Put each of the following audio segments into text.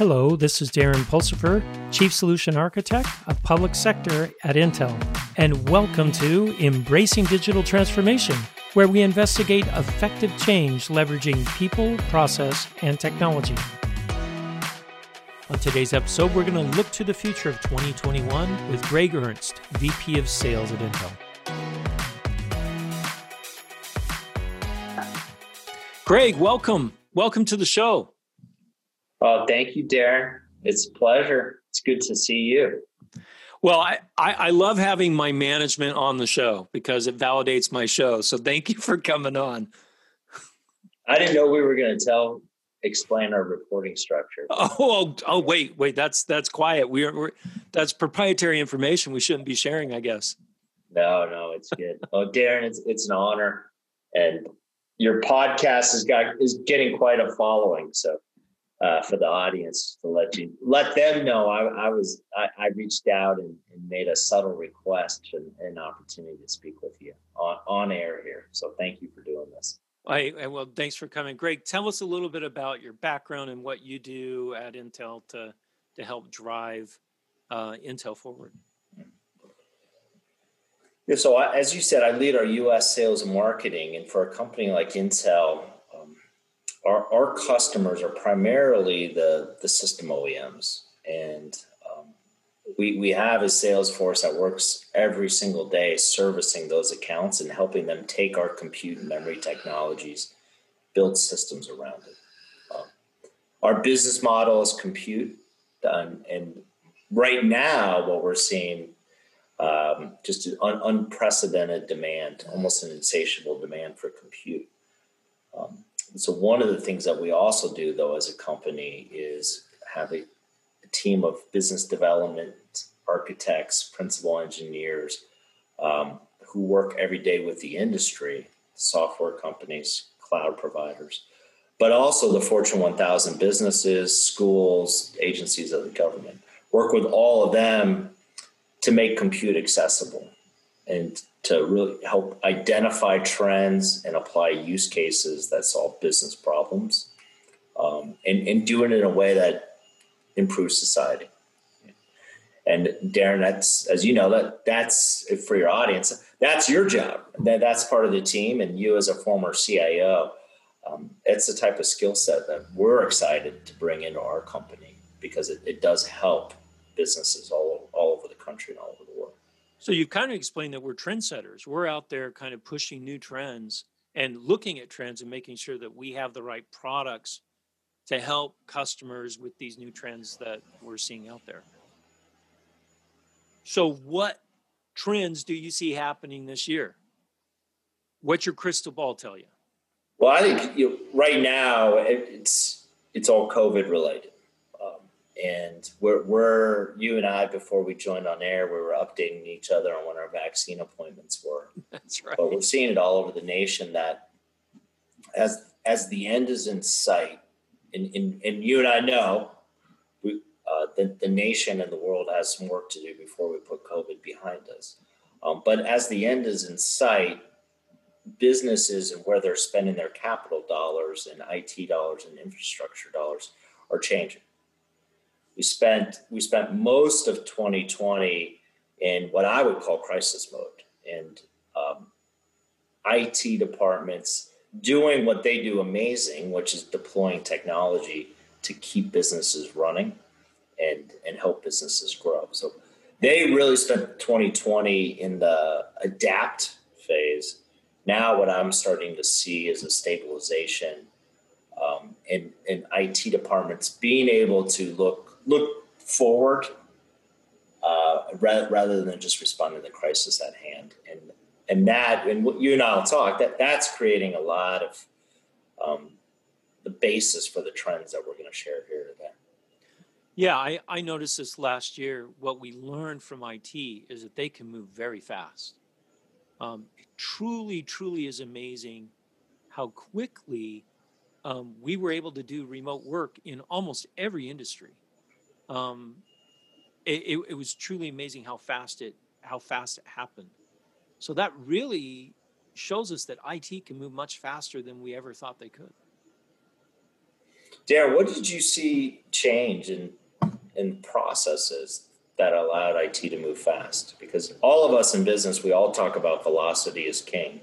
Hello, this is Darren Pulsipher, Chief Solution Architect of Public Sector at Intel, and welcome to Embracing Digital Transformation, where we investigate effective change leveraging people, process, and technology. On today's episode, we're going to look to the future of 2021 with Greg Ernst, VP of Sales at Intel. Greg, welcome. Welcome to the show. Oh, thank you, Darren. It's a pleasure. It's good to see you. Well, I, I, I, love having my management on the show because it validates my show. So thank you for coming on. I didn't know we were going to tell explain our reporting structure. Oh, oh, oh, wait, wait. That's that's quiet. We're, we're that's proprietary information. We shouldn't be sharing, I guess. No, no, it's good. oh, Darren, it's it's an honor, and your podcast has got is getting quite a following. So uh, for the audience to let you let them know I, I was I, I, reached out and, and, made a subtle request and an opportunity to speak with you on, on air here. So thank you for doing this. I, well, thanks for coming, Greg. Tell us a little bit about your background and what you do at Intel to to help drive uh, Intel forward. Yeah, so I, as you said, I lead our U.S. sales and marketing, and for a company like Intel, our, our customers are primarily the, the system OEMs. And um, we, we have a sales force that works every single day servicing those accounts and helping them take our compute and memory technologies, build systems around it. Um, our business model is compute. Um, and right now, what we're seeing um, just an un- unprecedented demand, almost an insatiable demand for compute. Um, so one of the things that we also do though as a company is have a, a team of business development architects principal engineers um, who work every day with the industry software companies cloud providers but also the fortune 1000 businesses schools agencies of the government. Work with all of them to make compute accessible and to really help identify trends and apply use cases that solve business problems um, and, and do it in a way that improves society. And Darren, that's as you know that that's for your audience. That's your job. That that's part of the team, and you as a former CIO, um, it's the type of skill set that we're excited to bring into our company because it, it does help businesses all all over the country and all. So you've kind of explained that we're trendsetters. We're out there kind of pushing new trends and looking at trends and making sure that we have the right products to help customers with these new trends that we're seeing out there. So what trends do you see happening this year? What's your crystal ball tell you? Well, I think you know, right now it's it's all COVID related and we're, we're you and I before we joined on air, we were updating each other on when our vaccine appointments were. That's right. But we're seeing it all over the nation that as as the end is in sight, and and, and you and I know, we uh, the the nation and the world has some work to do before we put COVID behind us. Um, but as the end is in sight, businesses and where they're spending their capital dollars and IT dollars and infrastructure dollars are changing we spent we spent most of 2020 in what I would call crisis mode, and um, IT departments doing what they do amazing, which is deploying technology to keep businesses running and and help businesses grow. So they really spent 2020 in the adapt phase. Now, what I'm starting to see is a stabilization um, in, in IT departments being able to look look forward uh, rather, rather than just responding to the crisis at hand. And and that and what you and I'll talk that that's creating a lot of um, the basis for the trends that we're going to share here today. Yeah, I, I noticed this last year. What we learned from IT is that they can move very fast. Um, it truly, truly is amazing how quickly um, we were able to do remote work in almost every industry um, it, it, it was truly amazing how fast it how fast it happened. So that really shows us that IT can move much faster than we ever thought they could. Darren, what did you see change in in processes that allowed IT to move fast? Because all of us in business, we all talk about velocity is king.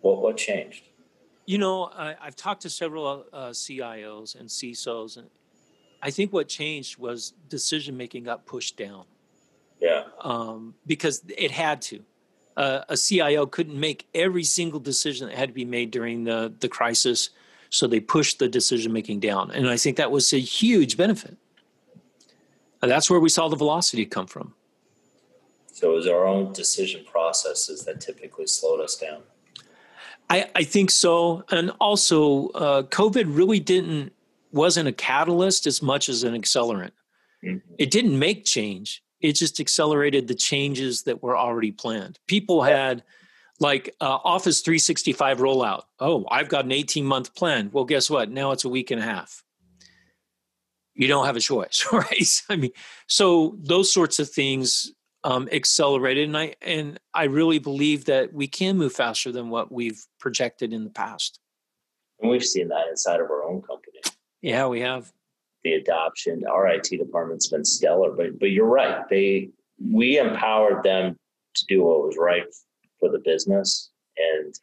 What what changed? You know, I, have talked to several uh, CIOs and CISOs, and I think what changed was decision making got pushed down. Yeah. Um, because it had to. Uh, a CIO couldn't make every single decision that had to be made during the the crisis, so they pushed the decision making down, and I think that was a huge benefit. And that's where we saw the velocity come from. So it was our own decision processes that typically slowed us down. I, I think so, and also uh, COVID really didn't wasn't a catalyst as much as an accelerant. Mm-hmm. It didn't make change; it just accelerated the changes that were already planned. People had like uh, Office 365 rollout. Oh, I've got an 18 month plan. Well, guess what? Now it's a week and a half. You don't have a choice, right? I mean, so those sorts of things um, accelerated, and I and I really believe that we can move faster than what we've projected in the past. And we've seen that inside of our own company. Yeah, we have. The adoption, our IT department's been stellar, but but you're right. They we empowered them to do what was right for the business, and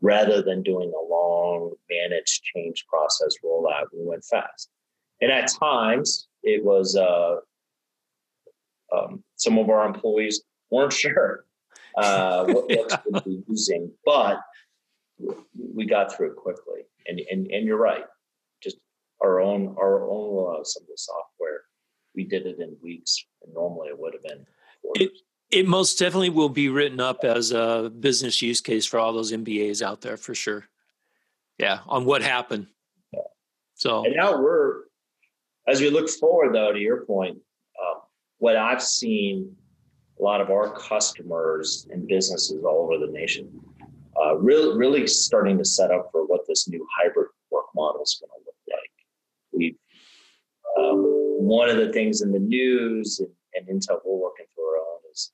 rather than doing a long managed change process rollout, we went fast. And at times, it was uh, um, some of our employees weren't sure uh, what what be using, but we got through it quickly. And and and you're right our own our own some of the software. We did it in weeks, and normally it would have been. It, it most definitely will be written up as a business use case for all those MBAs out there for sure. Yeah, on what happened. Yeah. So and now we're as we look forward though to your point, uh, what I've seen a lot of our customers and businesses all over the nation uh, really really starting to set up for what this new hybrid work model is going to we um, one of the things in the news and, and Intel we're working through our own is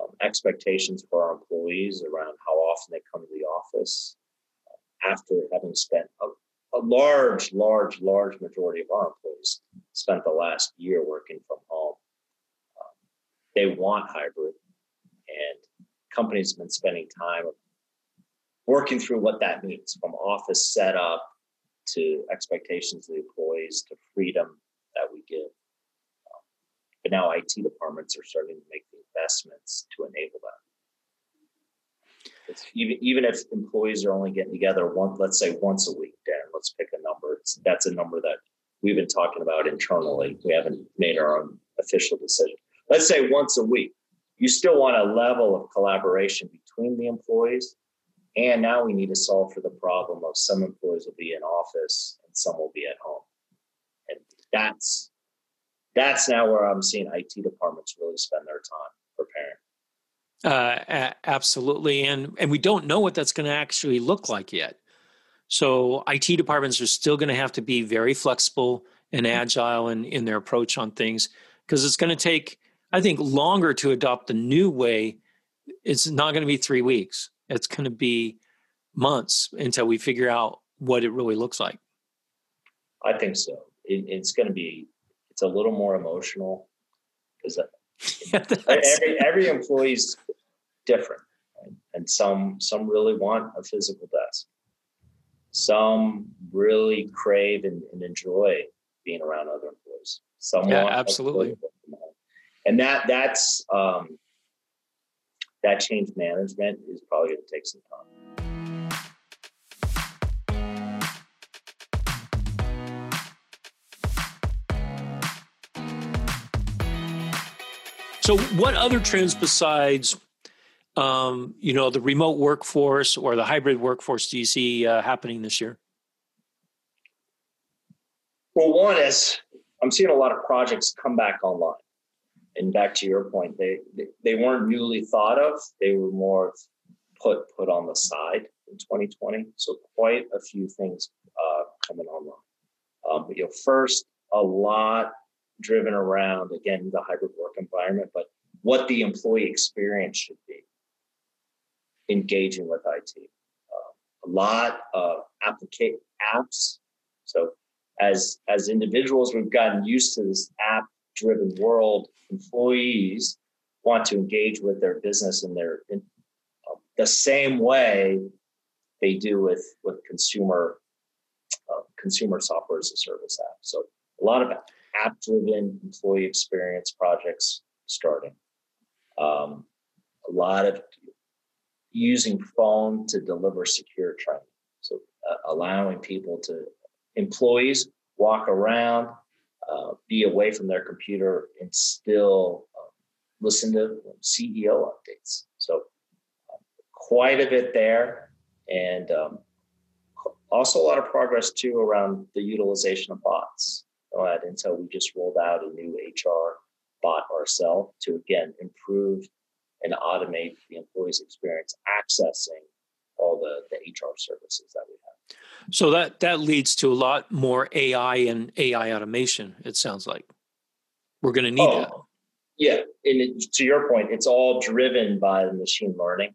um, expectations for our employees around how often they come to the office uh, after having spent a, a, large, large, large majority of our employees spent the last year working from home. Um, they want hybrid, and companies have been spending time working through what that means from office setup to expectations of the employees, to freedom that we give. Um, but now IT departments are starting to make the investments to enable that. It's even even if employees are only getting together one, let's say once a week, Dan, let's pick a number. It's, that's a number that we've been talking about internally. We haven't made our own official decision. Let's say once a week. You still want a level of collaboration between the employees and now we need to solve for the problem of some employees will be in office and some will be at home. And that's that's now where I'm seeing IT departments really spend their time preparing. Uh, a- absolutely, and and we don't know what that's going to actually look like yet. So IT departments are still going to have to be very flexible and mm-hmm. agile in, in their approach on things because it's going to take, I think, longer to adopt the new way. It's not going to be three weeks. It's going to be months until we figure out what it really looks like. I think so. It, it's going to be. It's a little more emotional because yeah, every every employee's different, right? and some some really want a physical desk. Some really crave and, and enjoy being around other employees. Some yeah, absolutely. And that that's um, that change management is probably going to take some time. So, what other trends besides, um, you know, the remote workforce or the hybrid workforce do you see uh, happening this year? Well, one is I'm seeing a lot of projects come back online and back to your point, they, they, weren't newly thought of. They were more put put on the side in 2020. So quite a few things uh, coming online. Um, but, you know, first, a lot driven around again the hybrid work environment, but what the employee experience should be engaging with IT. Uh, a lot of application apps. So as as individuals, we've gotten used to this app-driven world. Employees want to engage with their business in their in, uh, the same way they do with with consumer uh, consumer software as a service app. So a lot of app-driven employee experience projects starting. Um, a lot of using phone to deliver secure training. So uh, allowing people to employees walk around, uh, be away from their computer, and still uh, listen to CEO updates. So uh, quite a bit there, and um, also a lot of progress too around the utilization of bots. at Intel, we just rolled out a new HR bot ourselves to again improve and automate the employee's experience accessing all the, the HR services that we have. So that that leads to a lot more AI and AI automation. It sounds like we're going to need oh, that. Yeah, and it, to your point, it's all driven by the machine learning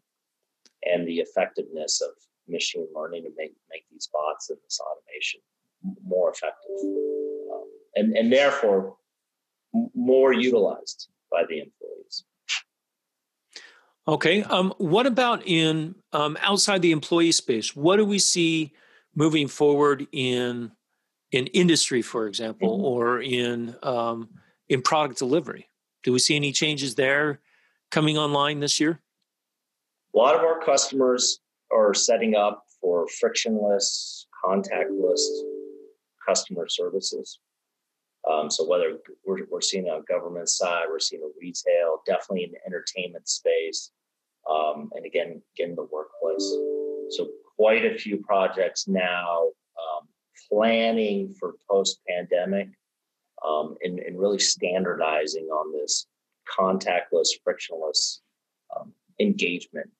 and the effectiveness of machine learning to make make these bots and this automation more effective, um, and and therefore more utilized by the employees. Okay. Um, what about in um, outside the employee space? What do we see moving forward in in industry, for example, mm-hmm. or in um, in product delivery? Do we see any changes there coming online this year? A lot of our customers are setting up for frictionless, contactless customer services. Um, so whether we're, we're seeing on government side, we're seeing a retail, definitely in the entertainment space, um, and again, again the workplace. So quite a few projects now um, planning for post pandemic um, and, and, really standardizing on this contactless, frictionless um, engagement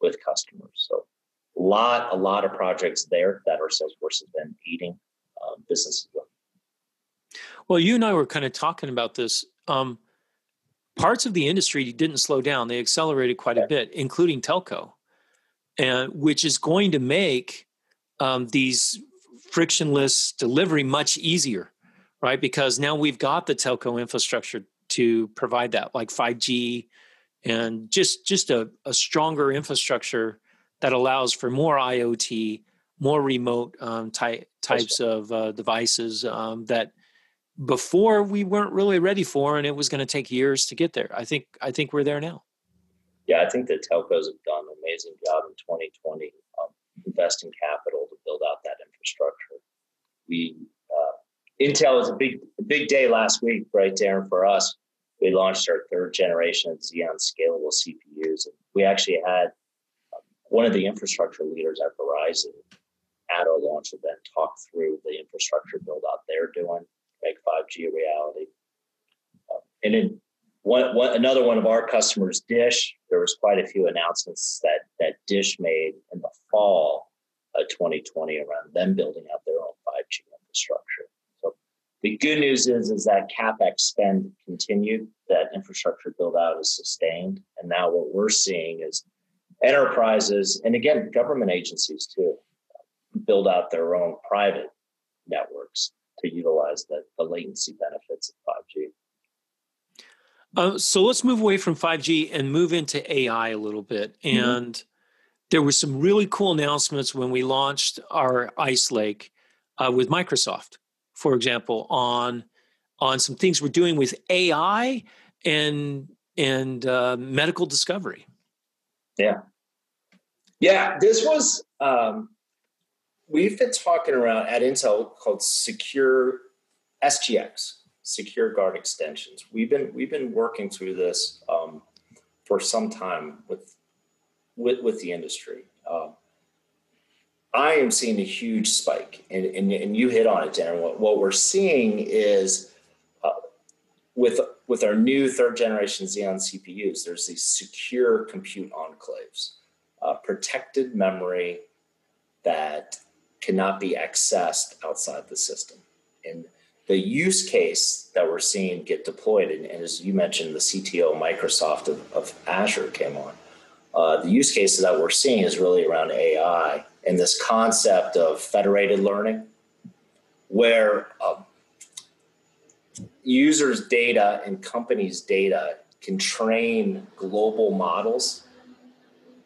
with customers. So a lot, a lot of projects there that our Salesforce has been eating um, businesses. Well, you and I were kind of talking about this. Um, parts of the industry didn't slow down; they accelerated quite a bit, including telco, and which is going to make um, these frictionless delivery much easier, right? Because now we've got the telco infrastructure to provide that, like five G, and just just a, a stronger infrastructure that allows for more IoT, more remote um, ty- types of uh, devices um, that before we weren't really ready for, and it was going to take years to get there. I think I think we're there now. Yeah, I think the telcos have done an amazing job in 2020 um, investing capital to build out that infrastructure. We uh, Intel was a big big day last week, right, Darren? For us, we launched our third generation of Xeon scalable CPUs, and we actually had um, one of the infrastructure leaders at Verizon at our launch event talk through the infrastructure build out they're doing make 5G a reality. Uh, and then one, one, another one of our customers, Dish, there was quite a few announcements that that Dish made in the fall of 2020 around them building out their own 5G infrastructure. So the good news is is that capex spend continued, that infrastructure build out is sustained, and now what we're seeing is enterprises and again government agencies too build out their own private networks to utilize the, the latency benefits of 5G. Uh, so let's move away from 5G and move into AI a little bit. Mm-hmm. And mm-hmm. there were some really cool announcements when we launched our Ice Lake uh, with Microsoft, for example, on on some things we're doing with AI and and uh, medical discovery. Yeah, yeah. This was um, we've been talking around at Intel called secure SGX, secure guard extensions. We've been we've been working through this um, for some time with with with the industry. Um, I am seeing a huge spike, and, and, and you hit on it, Darren. What, what we're seeing is uh, with with our new third generation Xeon CPUs, there's these secure compute enclaves, uh, protected memory that cannot be accessed outside the system. And the use case that we're seeing get deployed, and, and as you mentioned, the CTO Microsoft of, of Azure came on. Uh, the use cases that we're seeing is really around AI and this concept of federated learning, where uh, users' data and companies' data can train global models,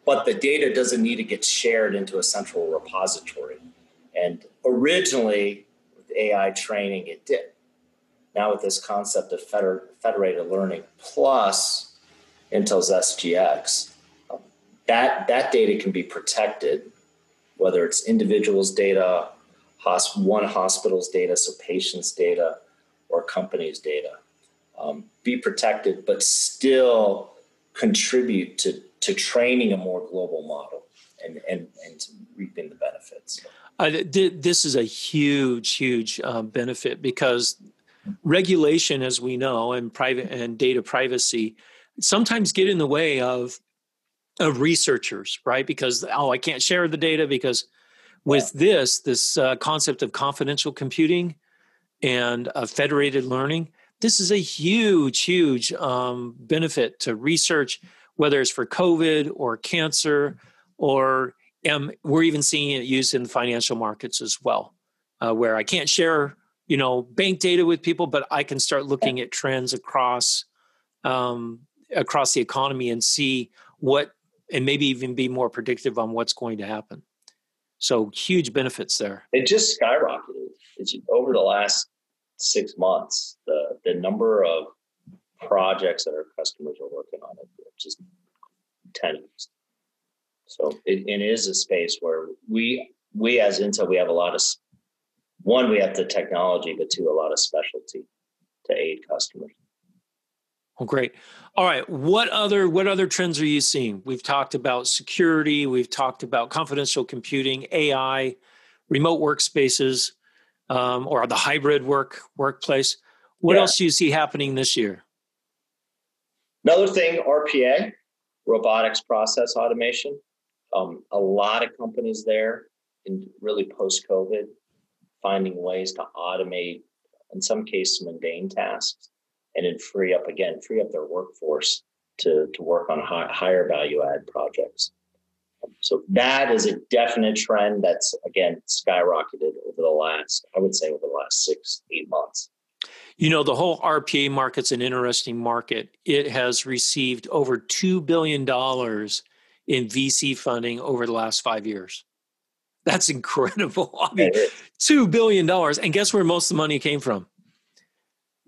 but the data doesn't need to get shared into a central repository. And originally, with AI training, it did. Now, with this concept of feder- federated learning plus Intel's SGX, um, that, that data can be protected, whether it's individuals' data, one hospital's data, so patients' data, or companies' data. Um, be protected, but still contribute to, to training a more global model and, and, and reaping the benefits. Uh, this is a huge, huge um, benefit because regulation, as we know, and private and data privacy sometimes get in the way of of researchers, right? Because oh, I can't share the data because with yeah. this this uh, concept of confidential computing and uh, federated learning, this is a huge, huge um, benefit to research, whether it's for COVID or cancer, or um, we're even seeing it used in the financial markets as well, uh, where I can't share, you know, bank data with people, but I can start looking at trends across um, across the economy and see what, and maybe even be more predictive on what's going to happen. So huge benefits there. It just skyrocketed. It's over the last six months. The the number of projects that our customers are working on it just ten. So it, it is a space where we we as Intel we have a lot of one we have the technology, but two a lot of specialty to aid customers. Well, great. All right. What other what other trends are you seeing? We've talked about security. We've talked about confidential computing, AI, remote workspaces, um, or the hybrid work workplace. What yeah. else do you see happening this year? Another thing, RPA, robotics process automation. Um, a lot of companies there, in really post COVID, finding ways to automate, in some cases, mundane tasks and then free up again, free up their workforce to, to work on high, higher value add projects. So that is a definite trend that's again skyrocketed over the last, I would say, over the last six, eight months. You know, the whole RPA market's an interesting market. It has received over $2 billion in VC funding over the last five years. That's incredible. I mean, $2 billion. And guess where most of the money came from?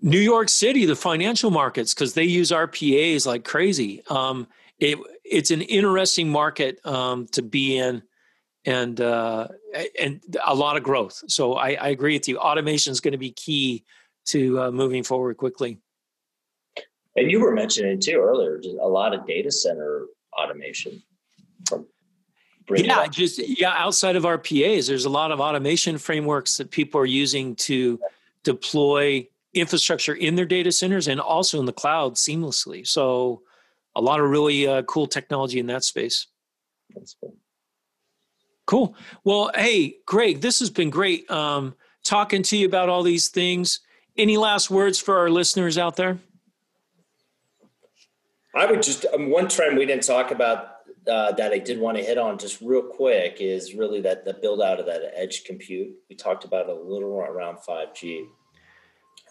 New York City, the financial markets, because they use RPAs like crazy. Um, it, it's an interesting market um, to be in, and uh, and a lot of growth. So I, I agree with you. Automation is going to be key to uh, moving forward quickly. And you were mentioning too earlier, a lot of data center automation. From yeah, just yeah. Outside of RPAs, there's a lot of automation frameworks that people are using to deploy infrastructure in their data centers and also in the cloud seamlessly. So, a lot of really uh, cool technology in that space. That's cool. Cool. Well, hey, Greg, this has been great um, talking to you about all these things. Any last words for our listeners out there? I would just um, one trend we didn't talk about uh, that I did want to hit on just real quick is really that the build out of that edge compute. We talked about a little around 5G.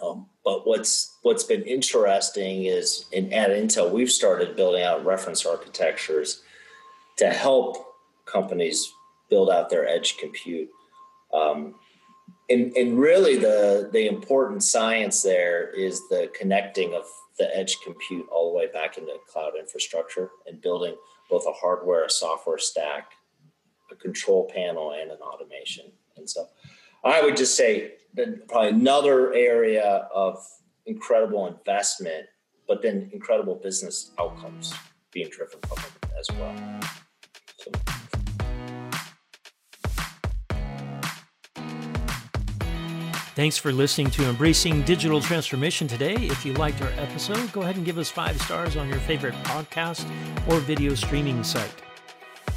Um, but what's what's been interesting is in at Intel we've started building out reference architectures to help companies build out their edge compute. Um, and, and really the the important science there is the connecting of the edge compute all the way back into cloud infrastructure and building both a hardware, a software stack, a control panel, and an automation. And so I would just say that probably another area of incredible investment, but then incredible business outcomes being driven from it as well. So. Thanks for listening to Embracing Digital Transformation today. If you liked our episode, go ahead and give us five stars on your favorite podcast or video streaming site.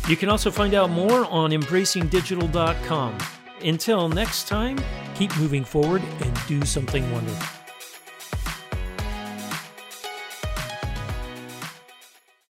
You can also find out more on embracingdigital.com. Until next time, keep moving forward and do something wonderful.